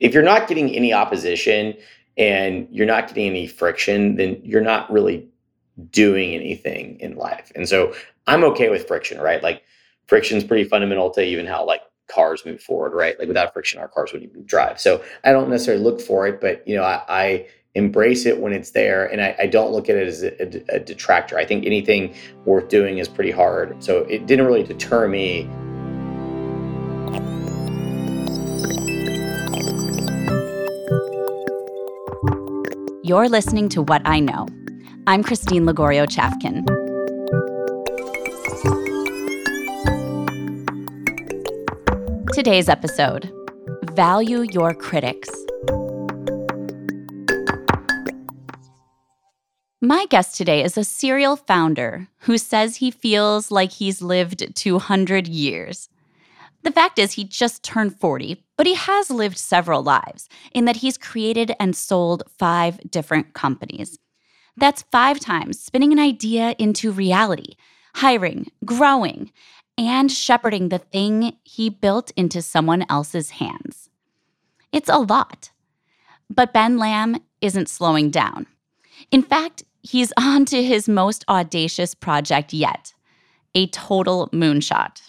If you're not getting any opposition and you're not getting any friction, then you're not really doing anything in life. And so I'm okay with friction, right? Like friction is pretty fundamental to even how like cars move forward, right? Like without friction, our cars wouldn't even drive. So I don't necessarily look for it, but you know, I, I embrace it when it's there, and I, I don't look at it as a, a, detractor. I think anything worth doing is pretty hard. So it didn't really deter me. You're listening to What I Know. I'm Christine Lagorio Chafkin. Today's episode Value Your Critics. My guest today is a serial founder who says he feels like he's lived 200 years. The fact is, he just turned 40, but he has lived several lives in that he's created and sold five different companies. That's five times spinning an idea into reality, hiring, growing, and shepherding the thing he built into someone else's hands. It's a lot. But Ben Lamm isn't slowing down. In fact, he's on to his most audacious project yet a total moonshot.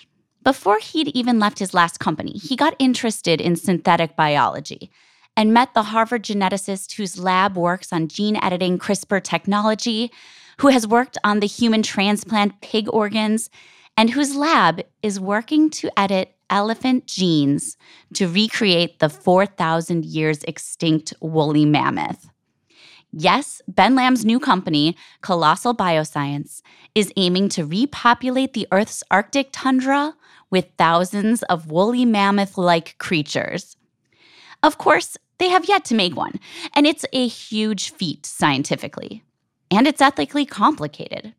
Before he'd even left his last company, he got interested in synthetic biology and met the Harvard geneticist whose lab works on gene editing CRISPR technology, who has worked on the human transplant pig organs, and whose lab is working to edit elephant genes to recreate the 4,000 years extinct woolly mammoth. Yes, Ben Lamm's new company, Colossal Bioscience, is aiming to repopulate the Earth's Arctic tundra with thousands of woolly mammoth like creatures. Of course, they have yet to make one, and it's a huge feat scientifically. And it's ethically complicated.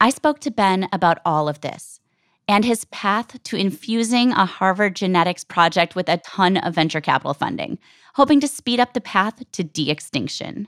I spoke to Ben about all of this and his path to infusing a Harvard genetics project with a ton of venture capital funding, hoping to speed up the path to de extinction.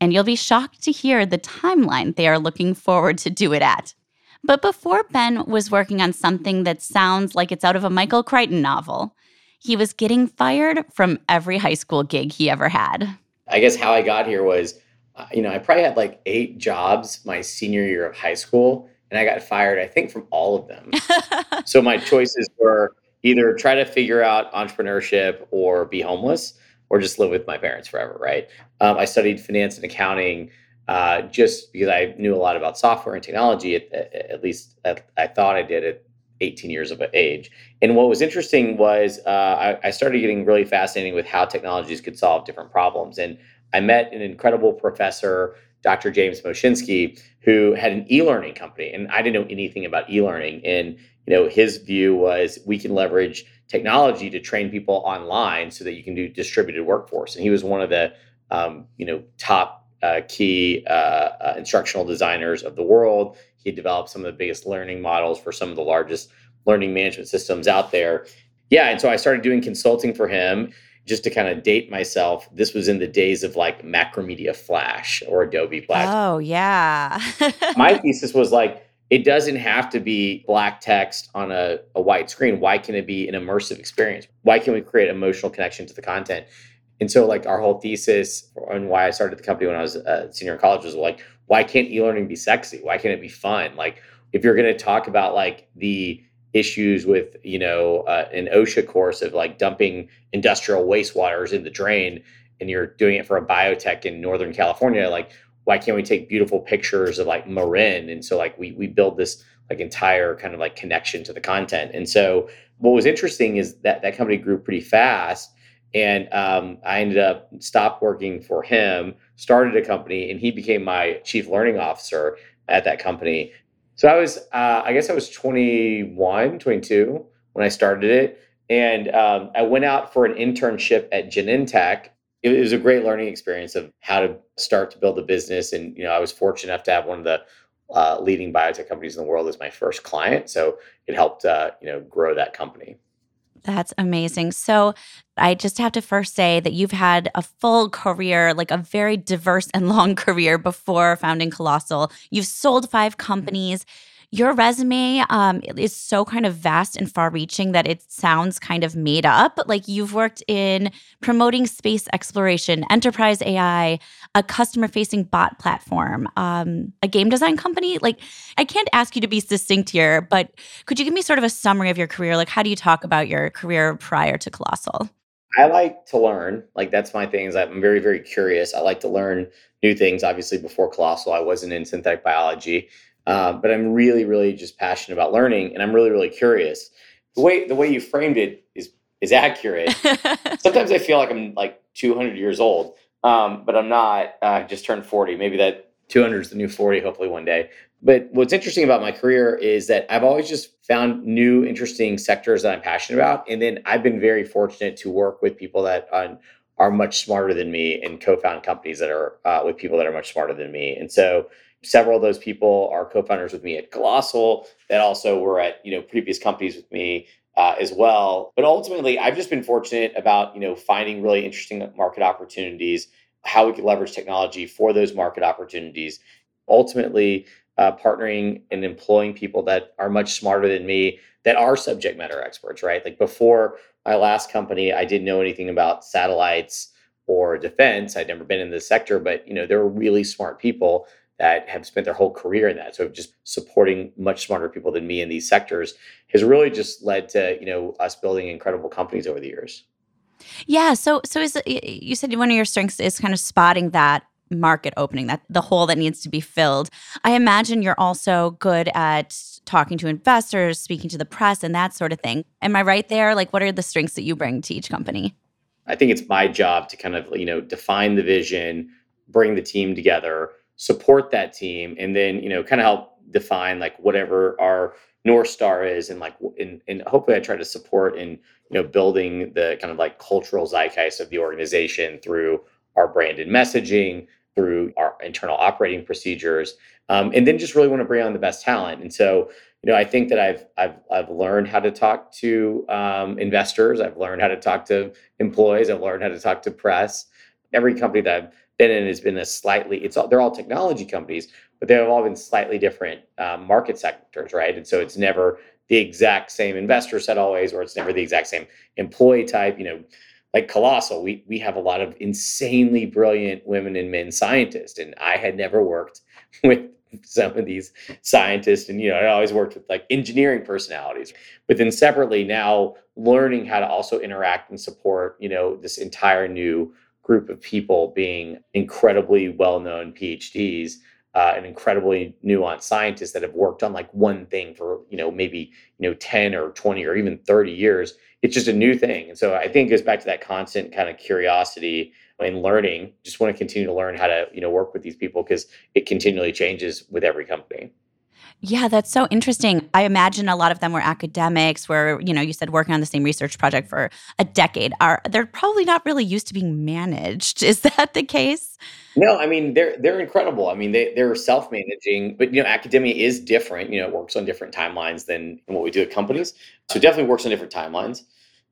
And you'll be shocked to hear the timeline they are looking forward to do it at. But before Ben was working on something that sounds like it's out of a Michael Crichton novel, he was getting fired from every high school gig he ever had. I guess how I got here was uh, you know, I probably had like eight jobs my senior year of high school, and I got fired, I think, from all of them. so my choices were either try to figure out entrepreneurship or be homeless or just live with my parents forever, right? Um, I studied finance and accounting uh, just because I knew a lot about software and technology, at, at least at, I thought I did at 18 years of age. And what was interesting was uh, I, I started getting really fascinated with how technologies could solve different problems. And I met an incredible professor, Dr. James Moshinsky, who had an e-learning company, and I didn't know anything about e-learning. And you know, his view was we can leverage technology to train people online so that you can do distributed workforce. And he was one of the um, you know top uh, key uh, uh, instructional designers of the world. He developed some of the biggest learning models for some of the largest learning management systems out there. Yeah, and so I started doing consulting for him just to kind of date myself, this was in the days of like Macromedia Flash or Adobe Flash. Oh, yeah. My thesis was like, it doesn't have to be black text on a, a white screen. Why can it be an immersive experience? Why can we create emotional connection to the content? And so, like, our whole thesis and why I started the company when I was a senior in college was like, why can't e learning be sexy? Why can't it be fun? Like, if you're going to talk about like the issues with you know uh, an OSHA course of like dumping industrial wastewaters in the drain, and you're doing it for a biotech in Northern California, like why can't we take beautiful pictures of like Marin? And so like we we build this like entire kind of like connection to the content. And so what was interesting is that that company grew pretty fast. And um, I ended up stopped working for him, started a company, and he became my chief learning officer at that company. So I was, uh, I guess I was 21, 22 when I started it. And um, I went out for an internship at Genentech. It was a great learning experience of how to start to build a business. And, you know, I was fortunate enough to have one of the uh, leading biotech companies in the world as my first client. So it helped, uh, you know, grow that company. That's amazing. So, I just have to first say that you've had a full career, like a very diverse and long career before founding Colossal. You've sold five mm-hmm. companies. Your resume um, is so kind of vast and far reaching that it sounds kind of made up. Like you've worked in promoting space exploration, enterprise AI, a customer facing bot platform, um, a game design company. Like, I can't ask you to be succinct here, but could you give me sort of a summary of your career? Like, how do you talk about your career prior to Colossal? I like to learn. Like that's my thing. Is I'm very, very curious. I like to learn new things. Obviously, before Colossal, I wasn't in synthetic biology, uh, but I'm really, really just passionate about learning, and I'm really, really curious. The way the way you framed it is is accurate. Sometimes I feel like I'm like 200 years old, um, but I'm not. Uh, I just turned 40. Maybe that 200 is the new 40. Hopefully, one day. But what's interesting about my career is that I've always just found new, interesting sectors that I'm passionate about. And then I've been very fortunate to work with people that are, are much smarter than me and co found companies that are uh, with people that are much smarter than me. And so several of those people are co founders with me at Colossal that also were at you know previous companies with me. Uh, as well, but ultimately, I've just been fortunate about you know finding really interesting market opportunities, how we could leverage technology for those market opportunities. Ultimately, uh, partnering and employing people that are much smarter than me that are subject matter experts, right? Like before my last company, I didn't know anything about satellites or defense. I'd never been in this sector, but you know, there were really smart people that have spent their whole career in that. So just supporting much smarter people than me in these sectors has really just led to, you know, us building incredible companies over the years. Yeah. So, so is you said one of your strengths is kind of spotting that market opening, that the hole that needs to be filled. I imagine you're also good at talking to investors, speaking to the press, and that sort of thing. Am I right there? Like, what are the strengths that you bring to each company? I think it's my job to kind of, you know, define the vision, bring the team together, support that team, and then, you know, kind of help define like whatever our north star is and like and, and hopefully i try to support in you know building the kind of like cultural zeitgeist of the organization through our branded messaging through our internal operating procedures, um, and then just really want to bring on the best talent. And so, you know, I think that I've I've I've learned how to talk to um, investors. I've learned how to talk to employees. I've learned how to talk to press. Every company that I've been in has been a slightly. It's all they're all technology companies, but they've all been slightly different um, market sectors, right? And so it's never the exact same investor set always, or it's never the exact same employee type. You know like colossal. We we have a lot of insanely brilliant women and men scientists and i had never worked with some of these scientists and you know i always worked with like engineering personalities. But then separately now learning how to also interact and support you know this entire new group of people being incredibly well-known phds uh, and incredibly nuanced scientists that have worked on like one thing for you know maybe you know 10 or 20 or even 30 years it's just a new thing. And so I think it goes back to that constant kind of curiosity and learning. Just want to continue to learn how to, you know, work with these people because it continually changes with every company. Yeah, that's so interesting. I imagine a lot of them were academics where, you know, you said working on the same research project for a decade. Are they're probably not really used to being managed. Is that the case? No, I mean they're they're incredible. I mean they they're self-managing, but you know, academia is different. You know, it works on different timelines than what we do at companies. So it definitely works on different timelines.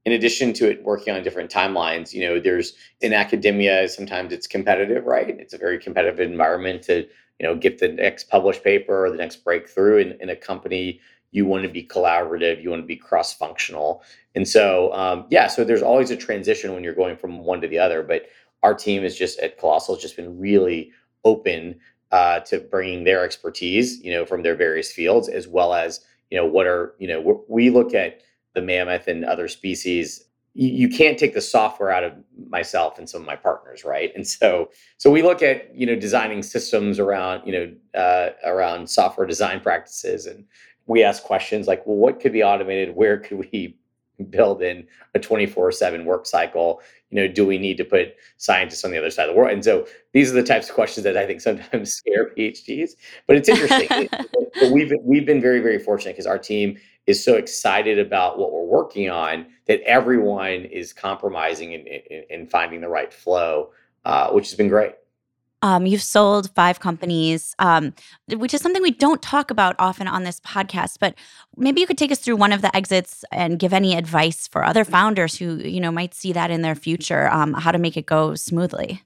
In addition to it working on different timelines, you know, there's in academia, sometimes it's competitive, right? It's a very competitive environment to you know get the next published paper or the next breakthrough in, in a company you want to be collaborative you want to be cross-functional. And so um, yeah so there's always a transition when you're going from one to the other but our team is just at colossal has just been really open uh, to bringing their expertise you know from their various fields as well as you know what are you know we look at the mammoth and other species you, can't take the software out of myself and some of my partners right? And so so we look at you know designing systems around you know uh, around software design practices and we ask questions like well what could be automated? Where could we build in a 24/7 work cycle? You know do we need to put scientists on the other side of the world? And so these are the types of questions that i think sometimes scare phds but it's interesting. We've we've been very very fortunate because our team is so excited about what we're working on that everyone is compromising and, and, and finding the right flow, uh, which has been great. Um, you've sold five companies, um, which is something we don't talk about often on this podcast. But maybe you could take us through one of the exits and give any advice for other founders who you know might see that in their future, um, how to make it go smoothly.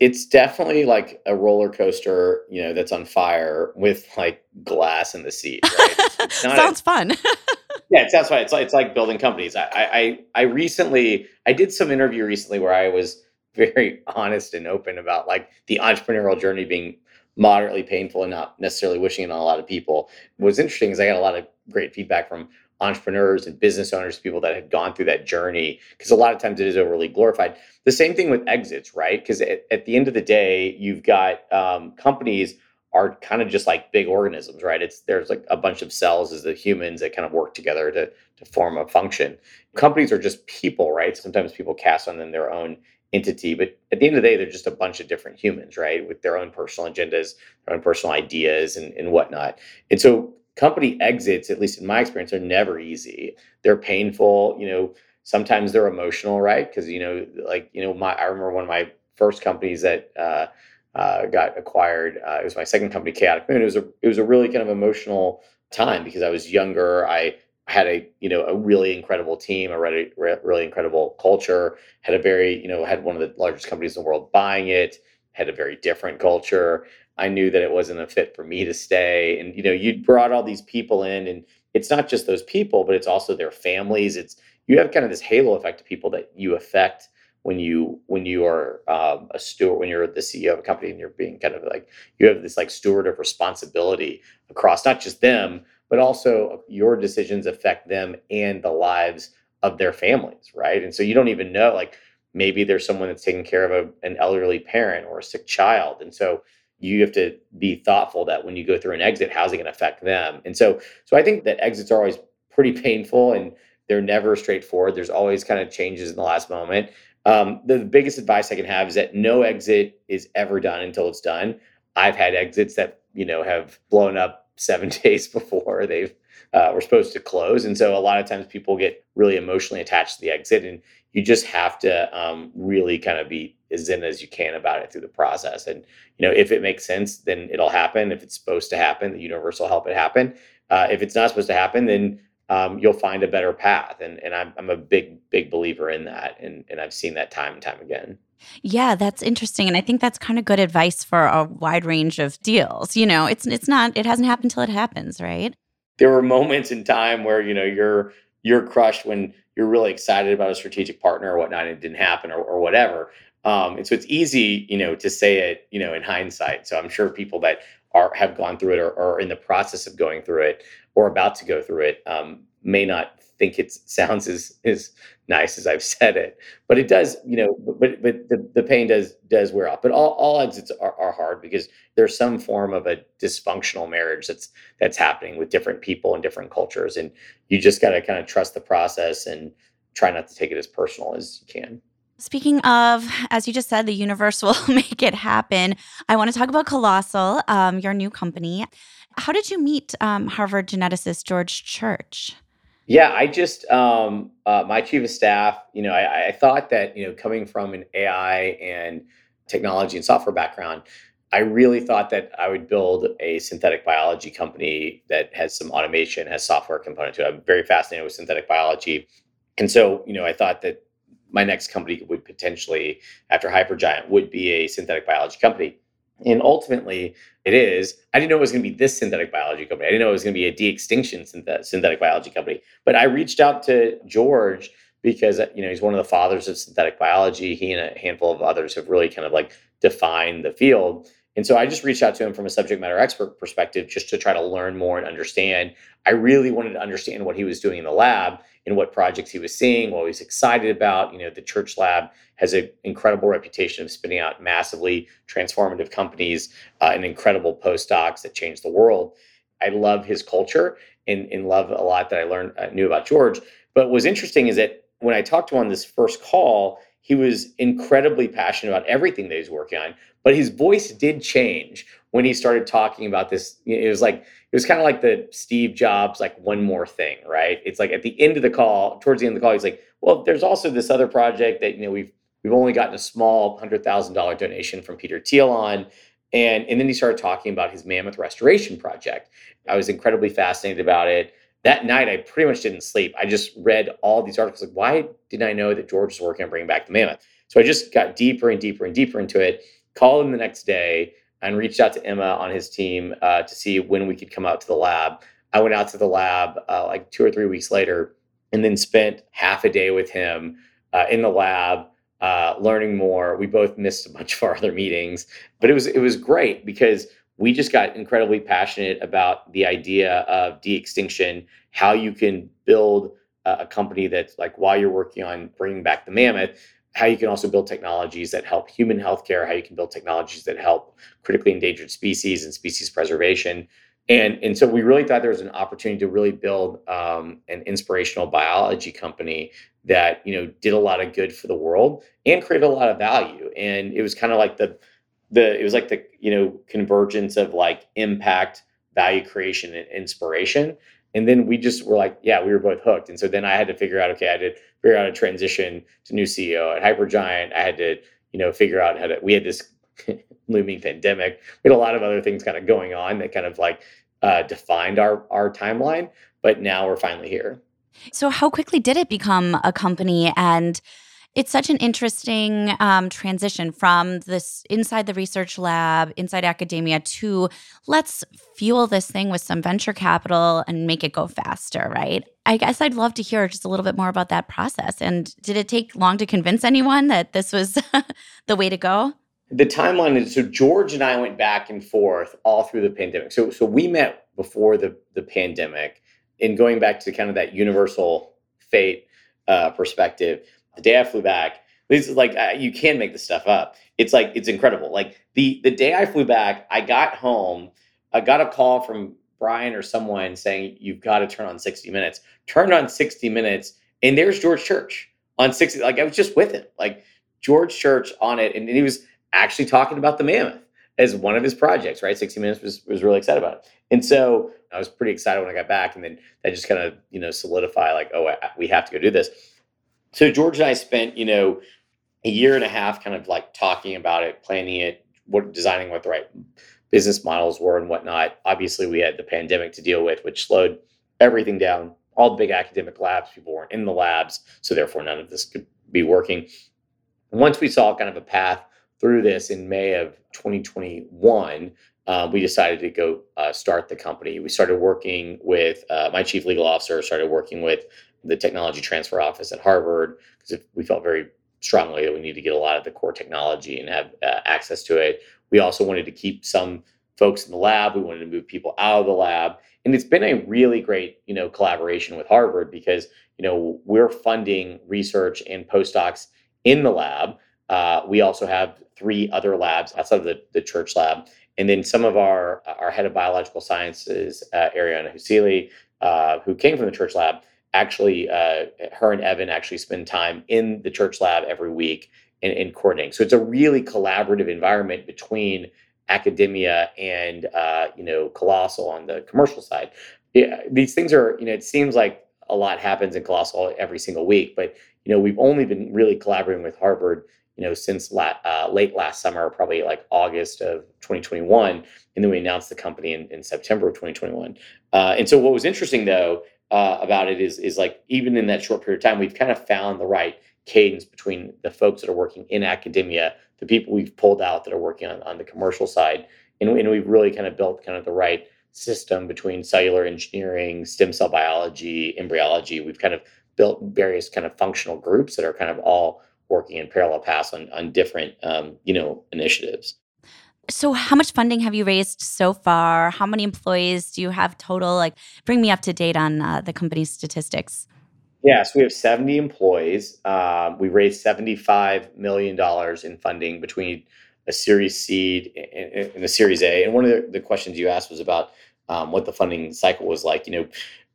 It's definitely like a roller coaster, you know, that's on fire with like glass in the seat. Right? Sounds a, fun. yeah, it sounds fun. It's like it's like building companies. I, I I recently I did some interview recently where I was very honest and open about like the entrepreneurial journey being moderately painful and not necessarily wishing it on a lot of people. What's interesting is I got a lot of great feedback from entrepreneurs and business owners, people that had gone through that journey, because a lot of times it is overly glorified. The same thing with exits, right? Because at, at, the end of the day, you've got um, companies are kind of just like big organisms, right? It's there's like a bunch of cells as the humans that kind of work together to to form a function. Companies are just people, right? Sometimes people cast on them their own entity, but at the end of the day, they're just a bunch of different humans, right? With their own personal agendas, their own personal ideas and, and whatnot. And so company exits, at least in my experience, are never easy. They're painful, you know, sometimes they're emotional, right? Because, you know, like, you know, my I remember one of my first companies that uh, uh, got acquired. Uh, it was my second company, Chaotic Moon. It was a it was a really kind of emotional time because I was younger. I had a you know a really incredible team, a really really incredible culture. Had a very you know had one of the largest companies in the world buying it. Had a very different culture. I knew that it wasn't a fit for me to stay. And you know, you brought all these people in, and it's not just those people, but it's also their families. It's you have kind of this halo effect of people that you affect when you when you are um, a steward when you're the CEO of a company and you're being kind of like you have this like steward of responsibility across not just them but also your decisions affect them and the lives of their families right? And so you don't even know like maybe there's someone that's taking care of a, an elderly parent or a sick child. And so you have to be thoughtful that when you go through an exit how's it going to affect them? And so so i think that exits are always pretty painful and they're never straightforward. There's always kind of changes in the last moment. Um, the biggest advice I can have is that no exit is ever done until it's done. I've had exits that you know have blown up seven days before they've uh, were supposed to close, and so a lot of times people get really emotionally attached to the exit, and you just have to um, really kind of be as zen as you can about it through the process. And you know, if it makes sense, then it'll happen. If it's supposed to happen, the universe will help it happen. Uh, if it's not supposed to happen, then um, you'll find a better path. And, and I'm, I'm a big, big believer in that. And, and I've seen that time and time again. Yeah, that's interesting. And I think that's kind of good advice for a wide range of deals. You know, it's it's not it hasn't happened till it happens, right? There were moments in time where, you know, you're you're crushed when you're really excited about a strategic partner or whatnot, and it didn't happen or, or whatever. Um, and so it's easy, you know, to say it, you know, in hindsight. So I'm sure people that are have gone through it or, or in the process of going through it or about to go through it um, may not think it sounds as as nice as I've said it, but it does. You know, but but the, the pain does does wear off. But all, all exits are, are hard because there's some form of a dysfunctional marriage that's that's happening with different people and different cultures, and you just got to kind of trust the process and try not to take it as personal as you can. Speaking of, as you just said, the universe will make it happen. I want to talk about Colossal, um, your new company. How did you meet um, Harvard geneticist George Church? Yeah, I just um, uh, my chief of staff. You know, I, I thought that you know coming from an AI and technology and software background, I really thought that I would build a synthetic biology company that has some automation, has software component to it. I'm very fascinated with synthetic biology, and so you know, I thought that my next company would potentially, after Hypergiant, would be a synthetic biology company. And ultimately, it is. I didn't know it was going to be this synthetic biology company. I didn't know it was going to be a de-extinction synthetic biology company. But I reached out to George because you know he's one of the fathers of synthetic biology. He and a handful of others have really kind of like defined the field. And so I just reached out to him from a subject matter expert perspective just to try to learn more and understand. I really wanted to understand what he was doing in the lab and what projects he was seeing, what he was excited about. You know, the Church Lab has an incredible reputation of spinning out massively transformative companies uh, and incredible postdocs that change the world. I love his culture and, and love a lot that I learned uh, knew about George. But what was interesting is that when I talked to him on this first call, he was incredibly passionate about everything that he's working on, but his voice did change when he started talking about this. It was like it was kind of like the Steve Jobs, like one more thing, right? It's like at the end of the call, towards the end of the call, he's like, "Well, there's also this other project that you know we've we've only gotten a small hundred thousand dollar donation from Peter Thiel on." And, and then he started talking about his mammoth restoration project. I was incredibly fascinated about it that night I pretty much didn't sleep. I just read all these articles. Like, why didn't I know that George was working on bringing back the mammoth? So I just got deeper and deeper and deeper into it. Called him the next day and reached out to Emma on his team uh, to see when we could come out to the lab. I went out to the lab uh, like two or three weeks later and then spent half a day with him uh, in the lab uh, learning more. We both missed a bunch of our other meetings, but it was it was great because we just got incredibly passionate about the idea of de-extinction, how you can build a, a company that's like while you're working on bringing back the mammoth, how you can also build technologies that help human healthcare, how you can build technologies that help critically endangered species and species preservation. And, and so we really thought there was an opportunity to really build um, an inspirational biology company that you know did a lot of good for the world and created a lot of value. And it was kind of like the the it was like the you know convergence of like impact, value creation, and inspiration. And then we just were like, yeah, we were both hooked. And so then I had to figure out, okay, I had to figure out a transition to new CEO at Hypergiant. I had to, you know, figure out how to. We had this looming pandemic. We had a lot of other things kind of going on that kind of like uh, defined our our timeline. But now we're finally here. So, how quickly did it become a company? And it's such an interesting um, transition from this inside the research lab, inside academia, to let's fuel this thing with some venture capital and make it go faster, right? I guess I'd love to hear just a little bit more about that process. And did it take long to convince anyone that this was the way to go? The timeline is so George and I went back and forth all through the pandemic. So so we met before the the pandemic, and going back to kind of that universal fate uh, perspective the day I flew back, this is like uh, you can make this stuff up. It's like it's incredible. Like the the day I flew back, I got home, I got a call from Brian or someone saying you've got to turn on 60 Minutes. Turned on 60 Minutes, and there's George Church on 60. Like I was just with him, like George Church on it, and he was actually talking about the Mammoth as one of his projects. Right, 60 Minutes was was really excited about it, and so I was pretty excited when I got back, and then that just kind of you know solidify like, oh, we have to go do this so George and I spent, you know, a year and a half kind of like talking about it, planning it, what designing what the right business models were and whatnot. Obviously, we had the pandemic to deal with, which slowed everything down. All the big academic labs, people weren't in the labs, so therefore none of this could be working. once we saw kind of a path through this in May of 2021, uh, we decided to go uh, start the company. We started working with uh, my chief legal officer, started working with the technology transfer office at Harvard because we felt very strongly that we need to get a lot of the core technology and have uh, access to it. We also wanted to keep some folks in the lab. We wanted to move people out of the lab. And it's been a really great, you know, collaboration with Harvard because, you know, we're funding research and postdocs in the lab. Uh, we also have three other labs outside of the, the church lab. And then some of our our head of biological sciences, uh, Eriona Hysolli, uh, who came from the church lab, actually uh, her and Evan actually spend time in the church lab every week in, in coordinating. So it's a really collaborative environment between academia and uh, you know colossal on the commercial side. Yeah, these things are you know it seems like a lot happens in colossal every single week, but you know we've only been really collaborating with Harvard you know since la- uh, late last summer, probably like August of 2021, and then we announced the company in, in September of 2021. Uh, and so what was interesting though uh, about it is is like even in that short period of time, we've kind of found the right cadence between the folks that are working in academia, the people we've pulled out that are working on, on the commercial side, and, and we've really kind of built kind of the right system between cellular engineering, stem cell biology, embryology. We've kind of built various kind of functional groups that are kind of all working in parallel paths on on different um, you know initiatives. So, how much funding have you raised so far? How many employees do you have total? Like, bring me up to date on uh, the company's statistics. Yeah, so we have 70 employees. Um, we raised $75 million in funding between a Series Seed and a Series A. And one of the, the questions you asked was about um, what the funding cycle was like. You know,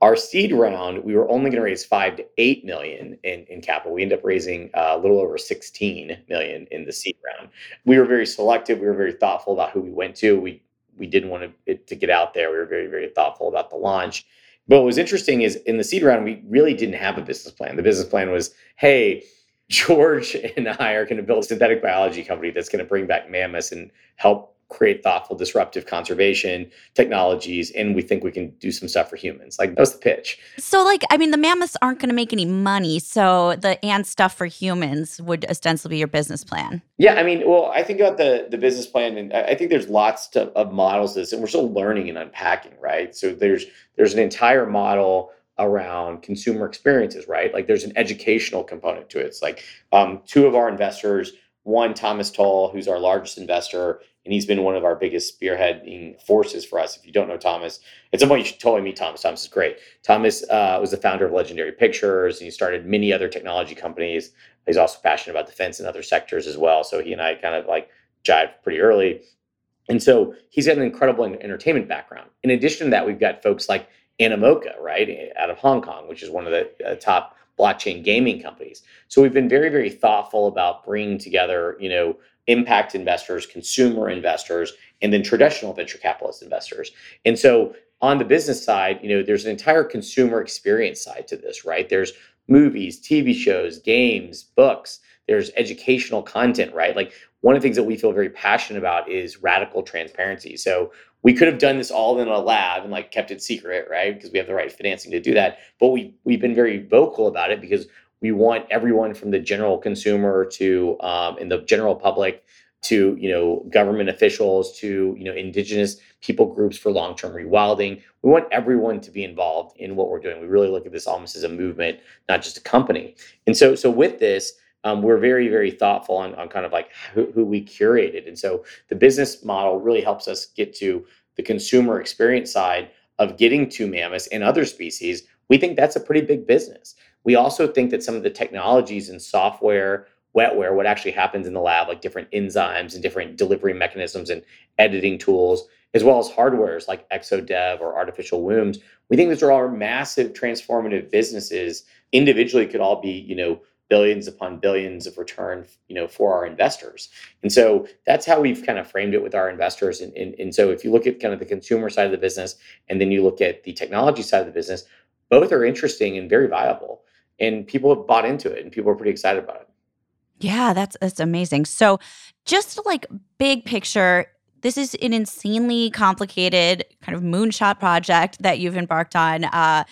our seed round, we were only going to raise five to eight million in, in capital. We ended up raising uh, a little over 16 million in the seed round. We were very selective. We were very thoughtful about who we went to. We we didn't want it to get out there. We were very very thoughtful about the launch. But what was interesting is in the seed round, we really didn't have a business plan. The business plan was, hey, George and I are going to build a synthetic biology company that's going to bring back mammoths and help create thoughtful, disruptive conservation technologies, and we think we can do some stuff for humans. Like that was the pitch. So, like, I mean, the mammoths aren't going to make any money, so the and stuff for humans would ostensibly be your business plan. Yeah, I mean, well, I think about the the business plan, and I think there's lots to, of models this, and we're still learning and unpacking, right? So there's there's an entire model around consumer experiences, right? Like there's an educational component to it. It's like um, two of our investors, one Thomas Tull, who's our largest investor, and he's been one of our biggest spearheading forces for us. If you don't know Thomas, at some point you should totally meet Thomas. Thomas is great. Thomas uh, was the founder of Legendary Pictures, and he started many other technology companies. He's also passionate about defense and other sectors as well. So he and I kind of like jived pretty early. And so he's got an incredible entertainment background. In addition to that, we've got folks like Animoca, right, out of Hong Kong, which is one of the uh, top blockchain gaming companies. So we've been very, very thoughtful about bringing together, you know, impact investors, consumer investors, and then traditional venture capitalist investors. And so on the business side, you know, there's an entire consumer experience side to this, right? There's movies, TV shows, games, books, there's educational content, right? Like one of the things that we feel very passionate about is radical transparency. So we could have done this all in a lab and like kept it secret, right? Because we have the right financing to do that. But we we've been very vocal about it because we want everyone from the general consumer to um, in the general public to you know government officials to you know indigenous people groups for long-term rewilding. We want everyone to be involved in what we're doing. We really look at this almost as a movement not just a company. And so so with this um, we're very very thoughtful on, on kind of like who, who we curated. And so the business model really helps us get to the consumer experience side of getting to mammoths and other species. We think that's a pretty big business we also think that some of the technologies and software, wetware, what actually happens in the lab, like different enzymes and different delivery mechanisms and editing tools, as well as hardwares like ExoDev or artificial wombs, we think these are all massive transformative businesses. Individually could all be, you know, billions upon billions of return, you know, for our investors. And so that's how we've kind of framed it with our investors. And, and, and so if you look at kind of the consumer side of the business and then you look at the technology side of the business, both are interesting and very viable and people have bought into it and people are pretty excited about it. Yeah, that's that's amazing. So, just like big picture, this is an insanely complicated kind of moonshot project that you've embarked on. Uh,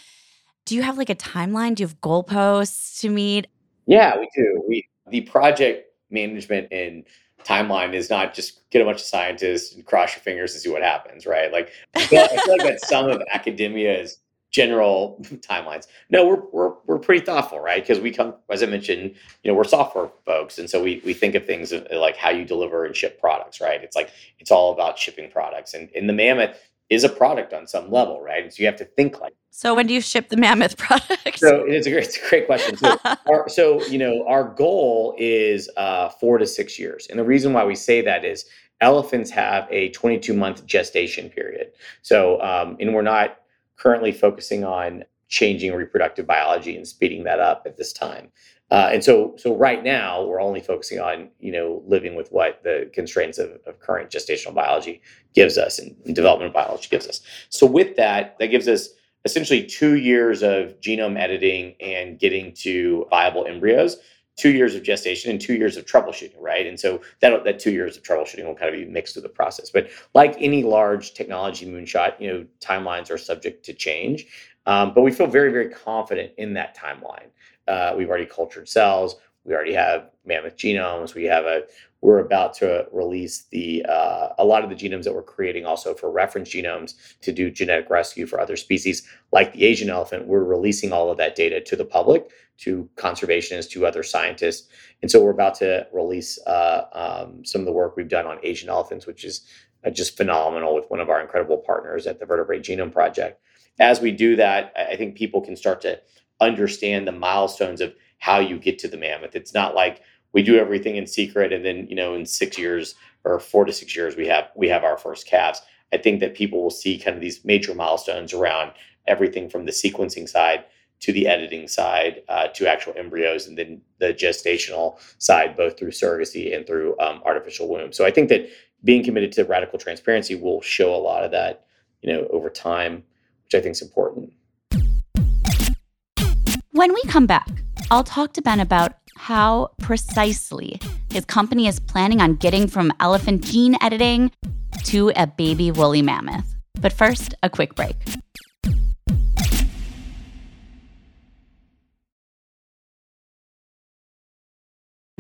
do you have like a timeline? Do you have goalposts to meet? Yeah, we do. We the project management and timeline is not just get a bunch of scientists and cross your fingers and see what happens, right? Like I feel, I feel like that's some of academia's general timelines. No, we're we're we're pretty thoughtful, right? Because we come, as I mentioned, you know, we're software folks, and so we we think of things like how you deliver and ship products, right? It's like it's all about shipping products, and in the Mammoth is a product on some level, right? So you have to think like. So when do you ship the Mammoth product? So it's a great, it's a great question. So, our, so you know, our goal is uh, four to six years, and the reason why we say that is elephants have a 22 month gestation period. So, um, and we're not currently focusing on changing reproductive biology and speeding that up at this time. Uh, and so, so right now we're only focusing on you know living with what the constraints of, of current gestational biology gives us and, and development biology gives us. So with that, that gives us essentially two years of genome editing and getting to viable embryos two years of gestation and two years of troubleshooting, right? And so that that two years of troubleshooting will kind of be mixed through the process. But like any large technology moonshot, you know, timelines are subject to change. Um, but we feel very, very confident in that timeline. Uh, we've already cultured cells. We already have mammoth genomes. We have a we're about to release the uh, a lot of the genomes that we're creating also for reference genomes to do genetic rescue for other species. Like the asian elephant we're releasing all of that data to the public to conservationists to other scientists. And so we're about to release uh, um, some of the work we've done on asian elephants which is uh, just phenomenal with one of our incredible partners at the vertebrate genome project. As we do that i think people can start to understand the milestones of how you get to the mammoth. It's not like we do everything in secret and then you know in six years or four to six years we have we have our first calves. I think that people will see kind of these major milestones around everything from the sequencing side to the editing side uh, to actual embryos and then the gestational side both through surrogacy and through um, artificial womb. So i think that being committed to radical transparency will show a lot of that you know over time which i think is important. When we come back i'll talk to ben about how precisely his company is planning on getting from elephant gene editing to a baby woolly mammoth. But first, a quick break.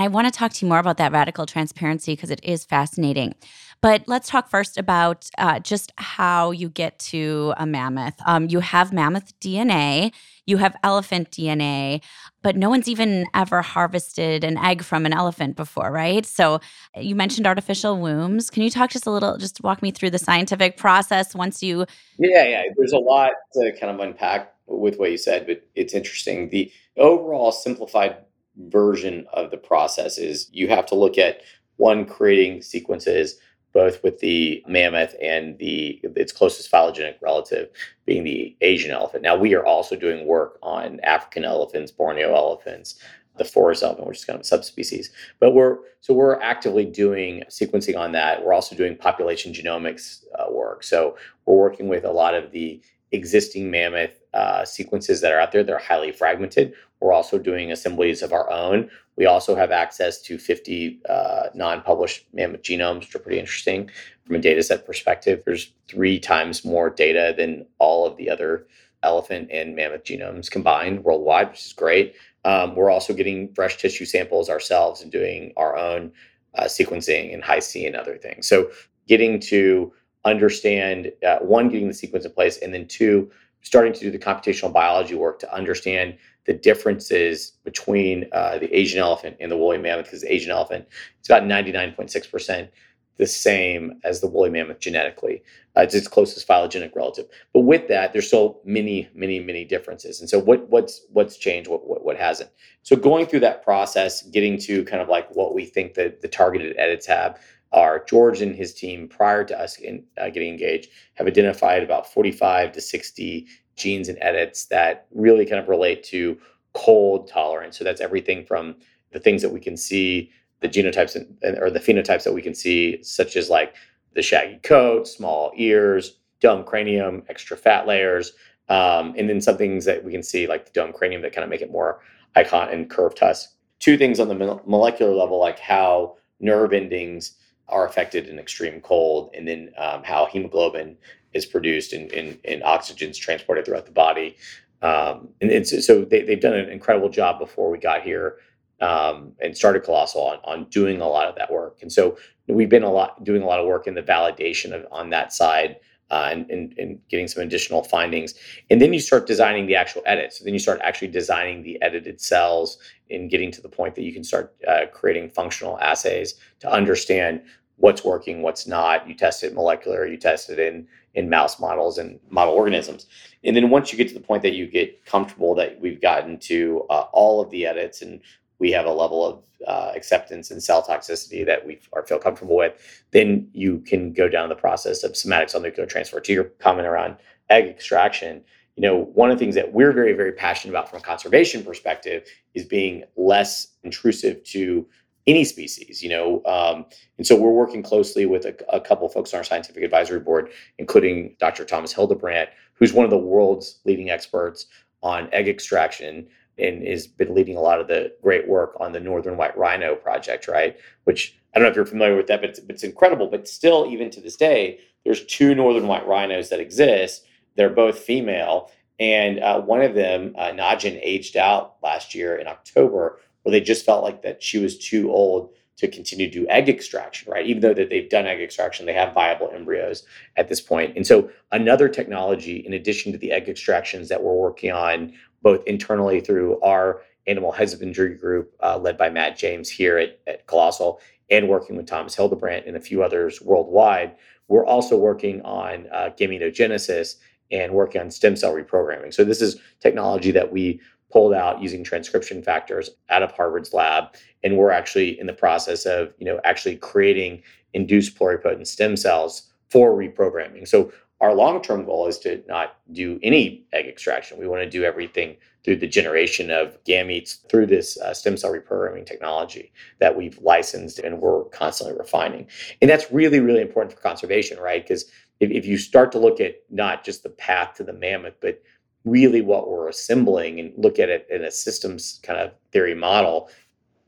I want to talk to you more about that radical transparency because it is fascinating. But let's talk first about uh, just how you get to a mammoth. Um, you have mammoth DNA, you have elephant DNA, but no one's even ever harvested an egg from an elephant before, right? So you mentioned artificial wombs. Can you talk just a little, just walk me through the scientific process once you? Yeah, yeah. There's a lot to kind of unpack with what you said, but it's interesting. The overall simplified version of the process is you have to look at one creating sequences both with the mammoth and the its closest phylogenetic relative being the Asian elephant. Now we are also doing work on African elephants, Borneo elephants, the forest elephant, which is kind of a subspecies. But we're so we're actively doing sequencing on that. We're also doing population genomics uh, work. So we're working with a lot of the existing mammoth uh, sequences that are out there. They're highly fragmented. We're also doing assemblies of our own. We also have access to 50 uh, non published mammoth genomes, which are pretty interesting from a data set perspective. There's three times more data than all of the other elephant and mammoth genomes combined worldwide, which is great. Um, we're also getting fresh tissue samples ourselves and doing our own uh, sequencing and Hi-C and other things. So, getting to understand uh, one, getting the sequence in place, and then two, starting to do the computational biology work to understand the differences between uh, the Asian elephant and the woolly mammoth, because the Asian elephant it's about 99.6% the same as the woolly mammoth genetically. Uh, it's its closest phylogenetic relative. But with that, there's still many, many, many differences. And so what what's what's changed, what, what, what hasn't? So going through that process, getting to kind of like what we think that the targeted edits have, are George and his team, prior to us in, uh, getting engaged, have identified about 45 to 60 genes and edits that really kind of relate to cold tolerance. So that's everything from the things that we can see, the genotypes and, or the phenotypes that we can see, such as like the shaggy coat, small ears, dome cranium, extra fat layers, um, and then some things that we can see like the dome cranium that kind of make it more icon and curved tusk. Two things on the molecular level, like how nerve endings are affected in extreme cold, and then um, how hemoglobin is produced and, and, and oxygen's transported throughout the body. Um, and it's, so they, they've done an incredible job before we got here um, and started Colossal on, on doing a lot of that work. And so we've been a lot doing a lot of work in the validation of on that side uh, and, and, and, getting some additional findings. And then you start designing the actual edits. So then you start actually designing the edited cells and getting to the point that you can start uh, creating functional assays to understand what's working, what's not. You test it molecular, you test it in in mouse models and model organisms. And then once you get to the point that you get comfortable that we've gotten to uh, all of the edits and we have a level of uh, acceptance and cell toxicity that we are feel comfortable with, then you can go down the process of somatic cell nuclear transfer. To your comment around egg extraction, you know, one of the things that we're very, very passionate about from a conservation perspective is being less intrusive to any species, you know. Um, and so we're working closely with a, a couple of folks on our scientific advisory board, including Dr. Thomas Hildebrandt, who's one of the world's leading experts on egg extraction and has been leading a lot of the great work on the Northern White Rhino project, right? Which I don't know if you're familiar with that, but it's, it's incredible. But still, even to this day, there's two Northern White Rhinos that exist. They're both female. And uh, one of them, uh, Najin, aged out last year in October where they just felt like that she was too old to continue to do egg extraction, right? Even though that they've done egg extraction, they have viable embryos at this point. And so another technology, in addition to the egg extractions that we're working on, both internally through our animal husbandry group uh, led by Matt James here at, at Colossal, and working with Thomas Hildebrandt and a few others worldwide, we're also working on uh, gametogenesis and working on stem cell reprogramming. So this is technology that we pulled out using transcription factors out of Harvard's lab, and we're actually in the process of you know actually creating induced pluripotent stem cells for reprogramming. So our long-term goal is to not do any egg extraction. We want to do everything through the generation of gametes through this uh, stem cell reprogramming technology that we've licensed and we're constantly refining. And that's really, really important for conservation, right? Because if, if you start to look at not just the path to the mammoth, but really what we're assembling and look at it in a systems kind of theory model,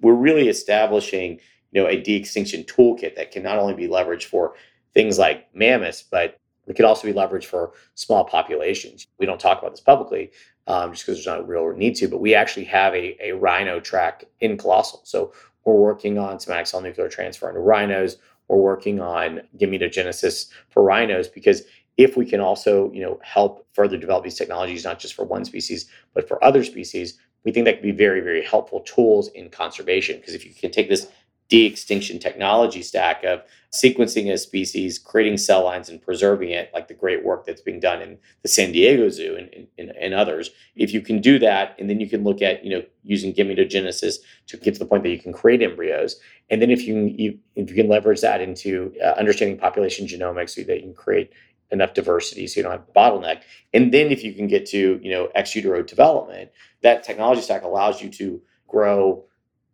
we're really establishing you know a de-extinction toolkit that can not only be leveraged for things like mammoths, but it could also be leveraged for small populations. We don't talk about this publicly um, just because there's not a real need to, but we actually have a, a rhino track in Colossal. So we're working on somatic cell nuclear transfer into rhinos. We're working on gametogenesis for rhinos because if we can also, you know, help further develop these technologies, not just for one species, but for other species, we think that could be very, very helpful tools in conservation. Because if you can take this de-extinction technology stack of sequencing a species, creating cell lines, and preserving it, like the great work that's being done in the San Diego Zoo and, and, and others. If you can do that, and then you can look at you know using gametogenesis to get to the point that you can create embryos, and then if you, you if you can leverage that into uh, understanding population genomics, so that you can create enough diversity so you don't have a bottleneck. And then if you can get to, you know, ex utero development, that technology stack allows you to grow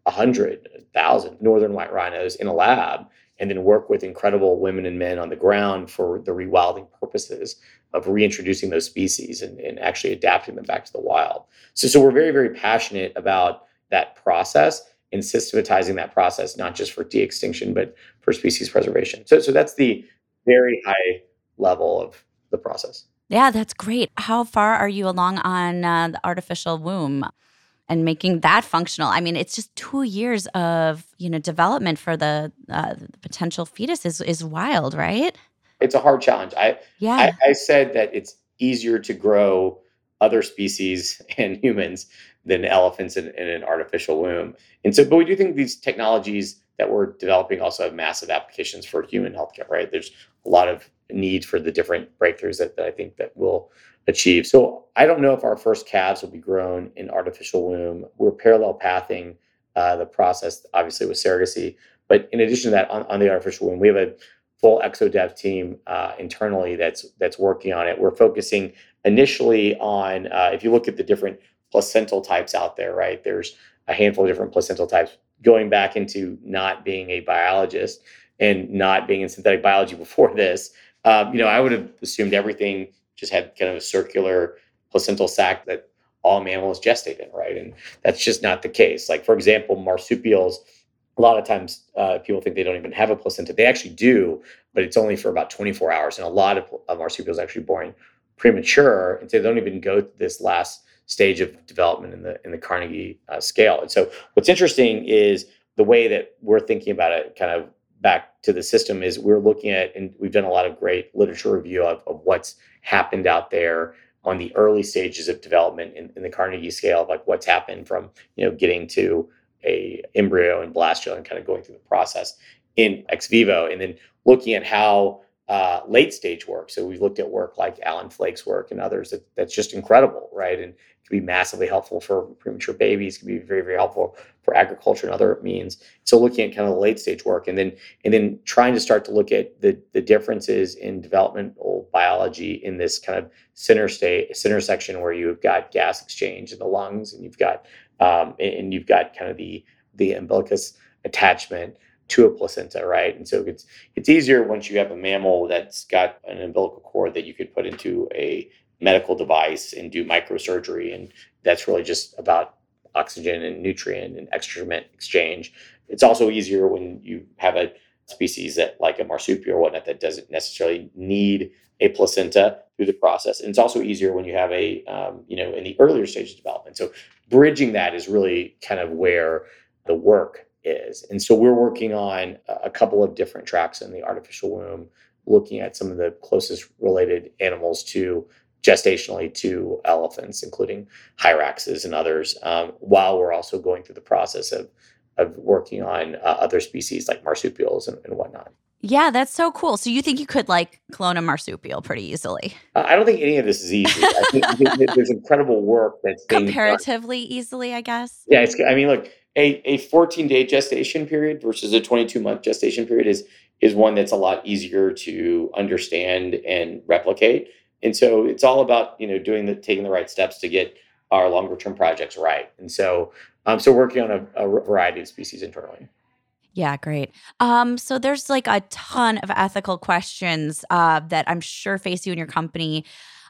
100, 1,000 northern white rhinos in a lab and then work with incredible women and men on the ground for the rewilding purposes of reintroducing those species and, and actually adapting them back to the wild. So, so we're very, very passionate about that process and systematizing that process, not just for de-extinction, but for species preservation. So, so that's the very high level of the process. Yeah, that's great. How far are you along on uh, the artificial womb? and making that functional. I mean, it's just two years of you know development for the, uh, the potential fetus is is wild, right? It's a hard challenge. I yeah. I, I, said that it's easier to grow other species and humans than elephants in, in an artificial womb. And so, but we do think these technologies that we're developing also have massive applications for human healthcare. Right? There's a lot of need for the different breakthroughs that, that I think that we'll achieve. So I don't know if our first calves will be grown in artificial womb. We're parallel pathing uh, the process, obviously with surrogacy. But in addition to that, on, on the artificial womb, we have a full exodev team uh, internally that's that's working on it. We're focusing initially on uh, if you look at the different placental types out there, right? There's a handful of different placental types. Going back into not being a biologist and not being in synthetic biology before this, um, you know, I would have assumed everything just had kind of a circular placental sac that all mammals gestate in, right? And that's just not the case. Like, for example, marsupials, a lot of times uh, people think they don't even have a placenta. They actually do, but it's only for about 24 hours. And a lot of, of marsupials actually born premature, and so they don't even go to this last stage of development in the in the Carnegie uh, scale. And so, what's interesting is the way that we're thinking about it, kind of back to the system is we're looking at and we've done a lot of great literature review of, of what's happened out there on the early stages of development in, in, the Carnegie scale like what's happened from you know getting to a embryo and blastula and kind of going through the process in ex vivo and then looking at how uh, late stage work. So we've looked at work like Alan Flake's work and others that, that's just incredible, right? And can be massively helpful for premature babies, can be very, very helpful for agriculture and other means. So looking at kind of the late stage work and then and then trying to start to look at the the differences in developmental biology in this kind of center state center section where you've got gas exchange in the lungs and you've got um, and you've got kind of the the umbilicus attachment to a placenta, right? And so it's it's easier once you have a mammal that's got an umbilical cord that you could put into a medical device and do microsurgery. And that's really just about oxygen and nutrient and excrement exchange. It's also easier when you have a species that, like a marsupial or whatnot, that doesn't necessarily need a placenta through the process. And it's also easier when you have a, um, you know, in the earlier stage of development. So bridging that is really kind of where the work is. And so we're working on a couple of different tracks in the artificial womb, looking at some of the closest related animals to gestationally to elephants, including hyraxes and others, um, while we're also going through the process of of working on uh, other species like marsupials and, and, whatnot. Yeah, that's so cool. So you think you could like clone a marsupial pretty easily? Uh, I don't think any of this is easy. I think there's incredible work that's comparatively easily, I guess. Yeah, it's. I mean, look, a a 14 day gestation period versus a 22 month gestation period is is one that's a lot easier to understand and replicate and so it's all about you know doing the taking the right steps to get our longer term projects right and so um, so working on a, a variety of species internally yeah, great. Um, so there's like a ton of ethical questions uh, that I'm sure face you in your company.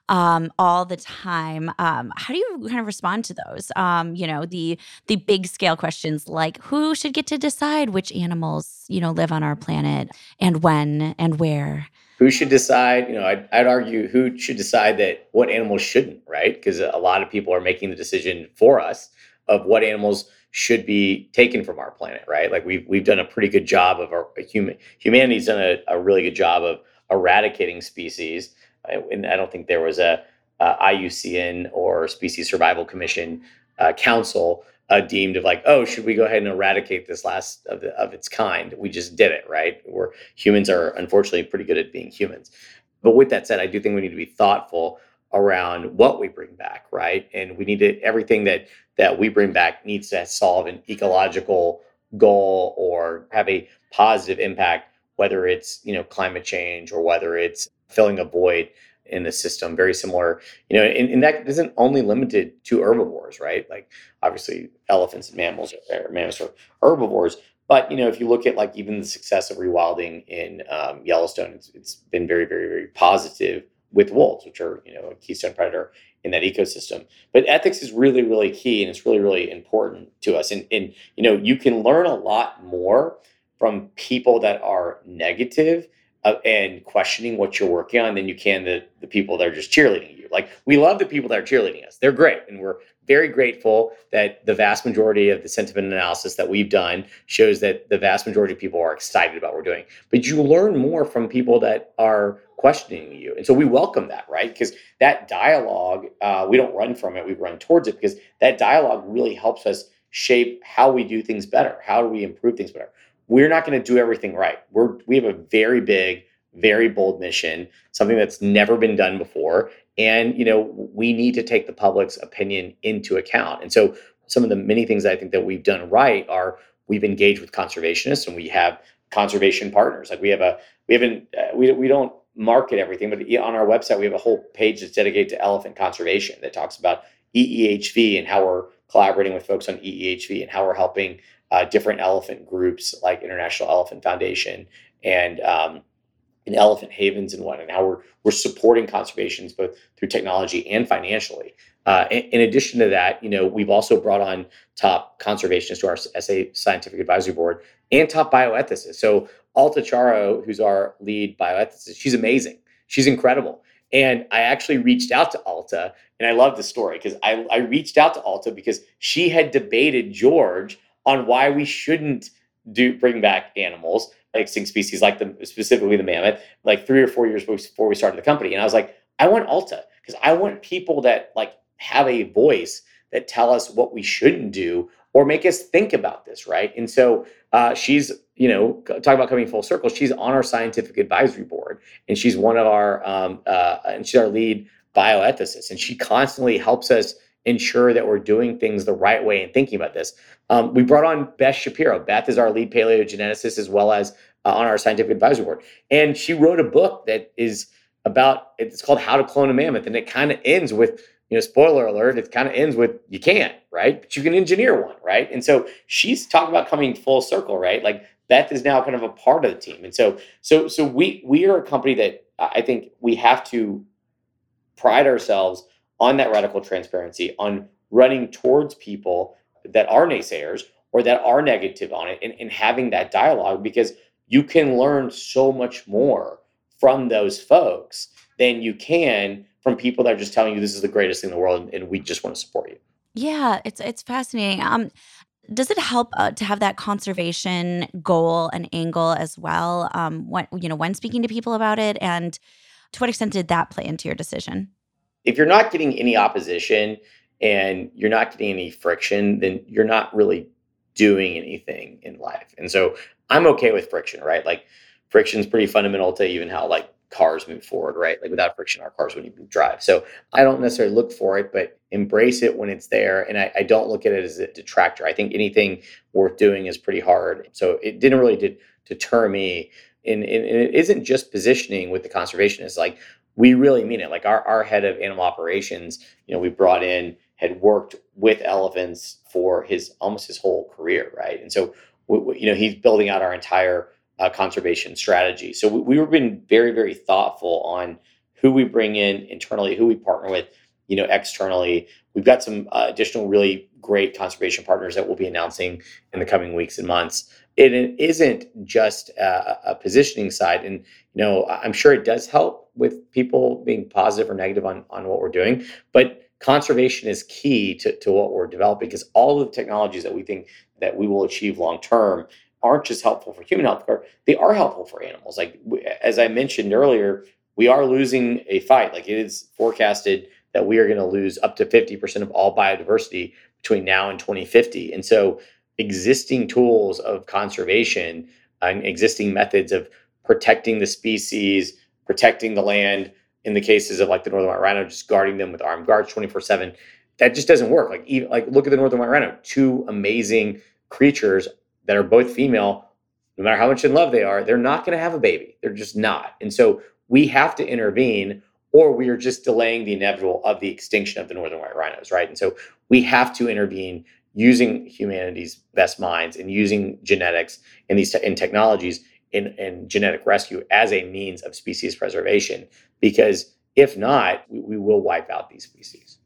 Um, all the time. Um, how do you kind of respond to those? Um, you know, the the big scale questions like who should get to decide which animals you know live on our planet and when and where. Who should decide? You know, I'd, I'd argue who should decide that what animals shouldn't, right? Because a lot of people are making the decision for us of what animals should be taken from our planet, right? Like we've we've done a pretty good job of our human humanity's done a, a really good job of eradicating species, and I don't think there was a, a IUCN or Species Survival Commission uh, council uh, deemed of like, oh, should we go ahead and eradicate this last of the, of its kind? We just did it, right? Where humans are unfortunately pretty good at being humans. But with that said, I do think we need to be thoughtful around what we bring back, right? And we need to everything that that we bring back needs to solve an ecological goal or have a positive impact, whether it's you know climate change or whether it's filling a void in the system. Very similar, you know, and, and that isn't only limited to herbivores, right? Like obviously elephants and mammals are mammals are herbivores, but you know, if you look at like even the success of rewilding in um, Yellowstone, it's, it's been very, very, very positive with wolves, which are you know a keystone predator in that ecosystem. But ethics is really, really key, and it's really, really important to us. And and you know you can learn a lot more from people that are negative uh, and questioning what you're working on than you can the the people that are just cheerleading you. Like we love the people that are cheerleading us; they're great, and we're very grateful that the vast majority of the sentiment analysis that we've done shows that the vast majority of people are excited about what we're doing. But you learn more from people that are questioning you. And so we welcome that, right? Because that dialogue, uh, we don't run from it, we run towards it because that dialogue really helps us shape how we do things better. How do we improve things better? We're not going to do everything right. We're we have a very big, very bold mission, something that's never been done before and you know we need to take the public's opinion into account and so some of the many things i think that we've done right are we've engaged with conservationists and we have conservation partners like we have a we haven't uh, we, we don't market everything but on our website we have a whole page that's dedicated to elephant conservation that talks about eehv and how we're collaborating with folks on eehv and how we're helping uh, different elephant groups like international elephant foundation and um, in elephant havens and what, and how we're we're supporting conservations both through technology and financially. Uh, in, in, addition to that, you know, we've also brought on top conservationists to our SA Scientific Advisory Board and top bioethicists. So Alta Charo, who's our lead bioethicist, she's amazing. She's incredible. And I actually reached out to Alta, and I love the story because I, I reached out to Alta because she had debated George on why we shouldn't do bring back animals extinct species like the specifically the mammoth like three or four years before we started the company. And i was like i want alta because i want people that like have a voice that tell us what we shouldn't do or make us think about this right and so uh, she's you know talk about coming full circle she's on our scientific advisory board and she's one of our um, uh, and she's our lead bioethicist and she constantly helps us ensure that we're doing things the right way and thinking about this. Um, we brought on Beth Shapiro. Beth is our lead paleogeneticist as well as uh, on our scientific advisory board. And she wrote a book that is about, it's called How to Clone a Mammoth. And it kind of ends with, you know, spoiler alert, it kind of ends with you can't, right? But you can engineer one, right? And so she's talking about coming full circle, right? Like Beth is now kind of a part of the team. And so, so, so we, we are a company that I think we have to pride ourselves on that radical transparency, on running towards people that are naysayers or that are negative on it and, and having that dialogue because you can learn so much more from those folks than you can from people that are just telling you this is the greatest thing in the world and, and we just want to support you. Yeah, it's it's fascinating. Um, does it help uh, to have that conservation goal and angle as well? Um, when you know when speaking to people about it, and to what extent did that play into your decision? if you're not getting any opposition and you're not getting any friction, then you're not really doing anything in life. And so I'm okay with friction, right? Like friction is pretty fundamental to even how like cars move forward, right? Like without friction, our cars wouldn't even drive. So I don't necessarily look for it, but embrace it when it's there. And I, I don't look at it as a detractor. I think anything worth doing is pretty hard. So it didn't really de- deter me. And, and, and it isn't just positioning with the conservationists. Like we really mean it. Like our, our head of animal operations, you know, we brought in had worked with elephants for his almost his whole career, right? And so, we, we, you know, he's building out our entire uh, conservation strategy. So we, we've been very, very thoughtful on who we bring in internally, who we partner with, you know, externally. We've got some uh, additional really great conservation partners that we'll be announcing in the coming weeks and months. It, isn't just a, a positioning side, and you know, I'm sure it does help with people being positive or negative on on what we're doing, but conservation is key to, to what we're developing because all of the technologies that we think that we will achieve long term aren't just helpful for human healthcare, they are helpful for animals. Like, as I mentioned earlier, we are losing a fight. Like, it is forecasted that we are going to lose up to 50% of all biodiversity between now and 2050. And so, existing tools of conservation and existing methods of protecting the species, protecting the land, in the cases of like the northern white rhino, just guarding them with armed guards 24 7, that just doesn't work. Like, even, like look at the northern white rhino, two amazing creatures that are both female, no matter how much in love they are, they're not going to have a baby. They're just not. And so we have to intervene, or we are just delaying the inevitable of the extinction of the northern white rhinos, right? And so we have to intervene using humanity's best minds and using genetics and these te- and technologies in, in genetic rescue as a means of species preservation. Because if not, we, we will wipe out these species.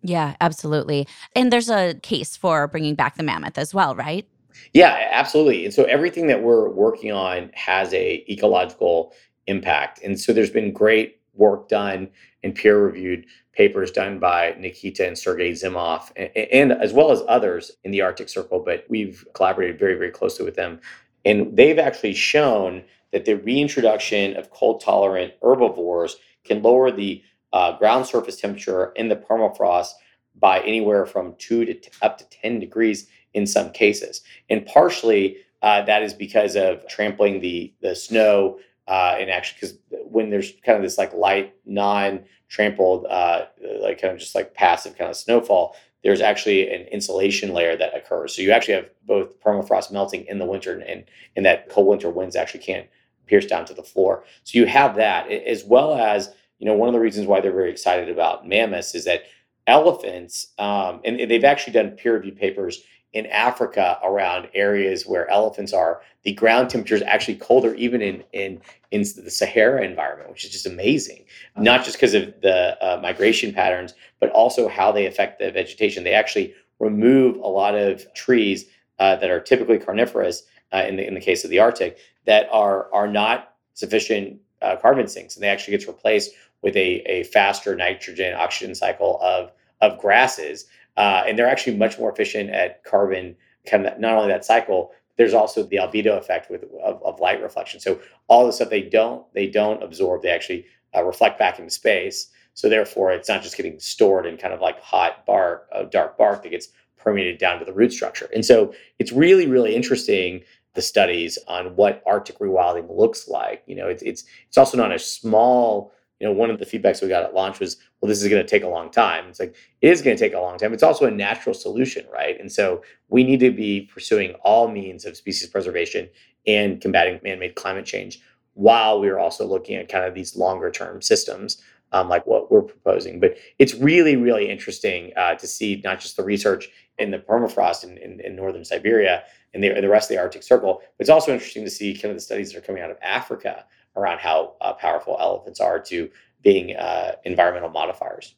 Yeah, absolutely. And there's a case for bringing back the mammoth as well, right? Yeah, absolutely. And so everything that we're working on has a ecological impact. And so there's been great work done and peer reviewed papers done by Nikita and Sergei Zimov, and, and, as well as others in the Arctic Circle. But we've collaborated very, very closely with them. And they've actually shown that the reintroduction of cold tolerant herbivores can lower the uh, ground surface temperature in the permafrost by anywhere from two to t- up to 10 degrees in some cases. And partially uh, that is because of trampling the the snow uh, and actually because when there's kind of this like light non trampled uh, like kind of just like passive kind of snowfall there's actually an insulation layer that occurs so you actually have both permafrost melting in the winter and and that cold winter winds actually can't pierce down to the floor so you have that as well as you know one of the reasons why they're very excited about mammoths is that elephants um, and they've actually done peer reviewed papers in Africa around areas where elephants are, the ground temperature is actually colder even in in in the Sahara environment, which is just amazing. Not just because of the uh, migration patterns, but also how they affect the vegetation. They actually remove a lot of trees uh, that are typically coniferous uh, in the in the case of the Arctic that are are not sufficient uh, carbon sinks, and they actually gets replaced with a a faster nitrogen oxygen cycle of of grasses uh, and they're actually much more efficient at carbon, not only that cycle, there's also the albedo effect with of, of, light reflection. So all the stuff they don't they don't absorb, they actually uh, reflect back into space. So therefore, it's not just getting stored in kind of like hot bark, uh, dark bark that gets permeated down to the root structure. And so it's really really interesting the studies on what Arctic rewilding looks like. You know, it's it's it's also not a small you know, one of the feedbacks we got at launch was, well, this is going to take a long time. It's like, it is going to take a long time. It's also a natural solution, right? And so we need to be pursuing all means of species preservation and combating man made climate change while we are also looking at kind of these longer term systems um, like what we're proposing. But it's really, really interesting uh, to see not just the research in the permafrost in, in, in northern Siberia and the, the rest of the Arctic Circle, but it's also interesting to see kind of the studies that are coming out of Africa around how uh, powerful elephants are to being uh, environmental modifiers.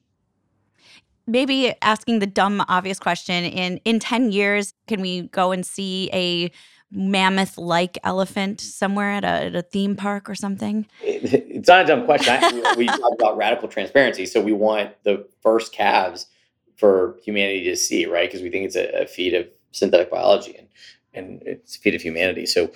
Maybe asking the dumb, obvious question: in in ten years, can we go and see a mammoth-like elephant somewhere at a, at a theme park or something? it's not a dumb question. I, we talk about radical transparency, so we want the first calves for humanity to see, right? Because we think it's a, a feat of synthetic biology and and it's a feat of humanity. So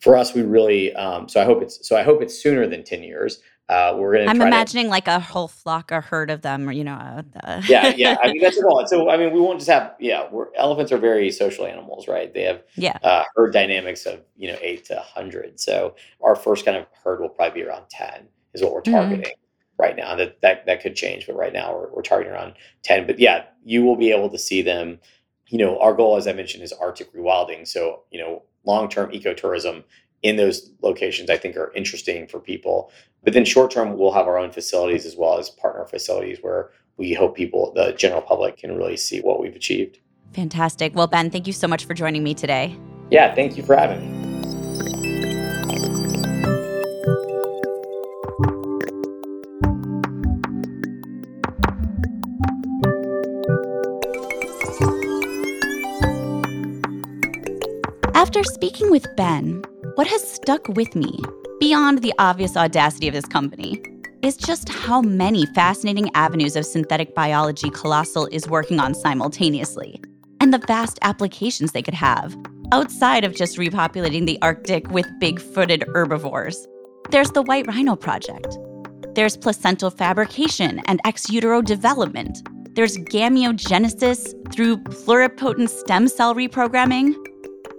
for us, we really. Um, so I hope it's so I hope it's sooner than ten years. Uh, we're gonna. I'm imagining to, like a whole flock, a herd of them, or you know. Uh, yeah, yeah. I mean that's a goal. So I mean, we won't just have. Yeah, we're, elephants are very social animals, right? They have yeah uh, herd dynamics of you know eight to hundred. So our first kind of herd will probably be around ten, is what we're mm-hmm. targeting. Mm-hmm. Right now, that, that that could change, but right now we're, we're targeting around ten. But yeah, you will be able to see them. You know, our goal, as I mentioned, is Arctic rewilding. So you know, long term ecotourism in those locations, I think are interesting for people. But then short term, we'll have our own facilities as well as partner facilities where we hope people, the general public, can really see what we've achieved. Fantastic. Well, Ben, thank you so much for joining me today. Yeah, thank you for having me. Speaking with Ben, what has stuck with me, beyond the obvious audacity of this company, is just how many fascinating avenues of synthetic biology Colossal is working on simultaneously, and the vast applications they could have, outside of just repopulating the Arctic with big footed herbivores. There's the White Rhino Project. There's placental fabrication and ex utero development. There's gametogenesis through pluripotent stem cell reprogramming.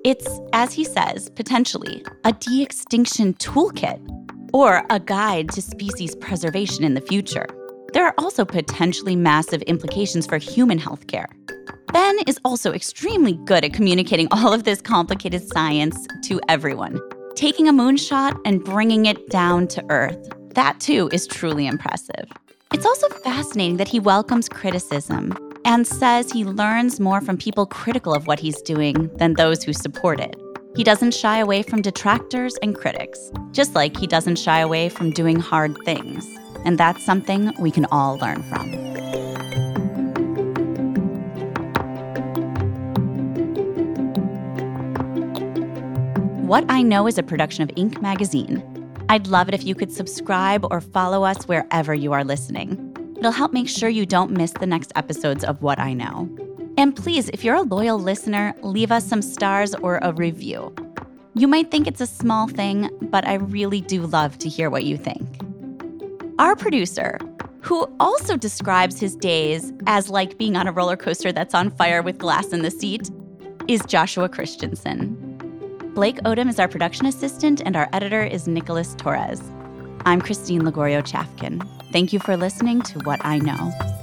It's, as he says, potentially a de extinction toolkit or a guide to species preservation in the future. There are also potentially massive implications for human healthcare. Ben is also extremely good at communicating all of this complicated science to everyone, taking a moonshot and bringing it down to Earth. That too is truly impressive. It's also fascinating that he welcomes criticism and says he learns more from people critical of what he's doing than those who support it. He doesn't shy away from detractors and critics, just like he doesn't shy away from doing hard things. And that's something we can all learn from. What I Know is a production of Inc. magazine. I'd love it if you could subscribe or follow us wherever you are listening. It'll help make sure you don't miss the next episodes of What I Know. And please, if you're a loyal listener, leave us some stars or a review. You might think it's a small thing, but I really do love to hear what you think. Our producer, who also describes his days as like being on a roller coaster that's on fire with glass in the seat, is Joshua Christensen. Blake Odom is our production assistant, and our editor is Nicholas Torres. I'm Christine Lagorio Chafkin. Thank you for listening to What I Know.